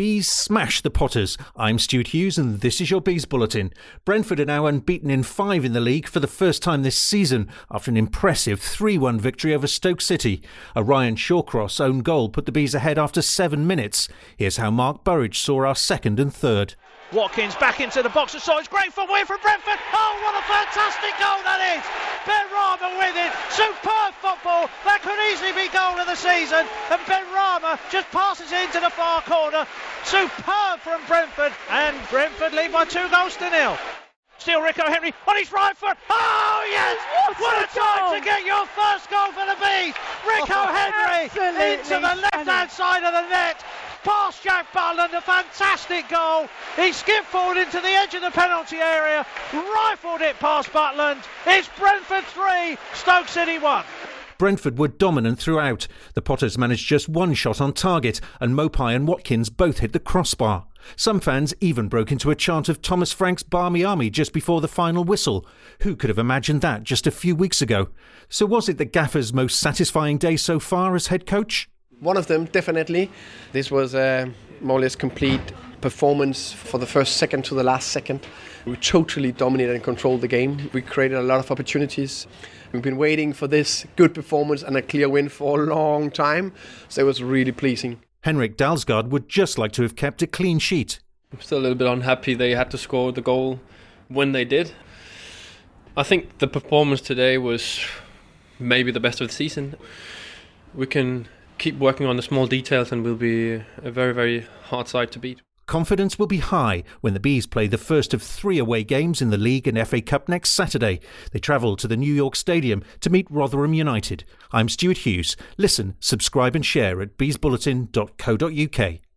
Bees smash the Potters. I'm Stuart Hughes and this is your Bees Bulletin. Brentford are now unbeaten in five in the league for the first time this season after an impressive 3 1 victory over Stoke City. A Ryan Shawcross own goal put the Bees ahead after seven minutes. Here's how Mark Burridge saw our second and third. Watkins back into the box so it's great for away from Brentford. Oh, what a fantastic goal that is! Benrahma with it. Superb football. That could easily be goal of the season. And Benrahma just passes it into the far corner. Superb from Brentford. And Brentford lead by two goals to nil. Still Rico Henry on his right foot. Oh yes! What, what a, a time to get your first goal for the Bees. Rico oh, Henry into the left-hand side of the net past Jack Butland, a fantastic goal. He skipped forward into the edge of the penalty area, rifled it past Butland. It's Brentford 3, Stoke City 1. Brentford were dominant throughout. The Potters managed just one shot on target, and Maupay and Watkins both hit the crossbar. Some fans even broke into a chant of Thomas Frank's Barmy Army just before the final whistle. Who could have imagined that just a few weeks ago? So, was it the Gaffer's most satisfying day so far as head coach? One of them, definitely. This was a more or less complete performance for the first second to the last second. We totally dominated and controlled the game. We created a lot of opportunities. We've been waiting for this good performance and a clear win for a long time, so it was really pleasing. Henrik Dalsgaard would just like to have kept a clean sheet. I'm still a little bit unhappy they had to score the goal when they did. I think the performance today was maybe the best of the season. We can keep working on the small details and we'll be a very, very hard side to beat. Confidence will be high when the Bees play the first of three away games in the League and FA Cup next Saturday. They travel to the New York Stadium to meet Rotherham United. I'm Stuart Hughes. Listen, subscribe and share at beesbulletin.co.uk.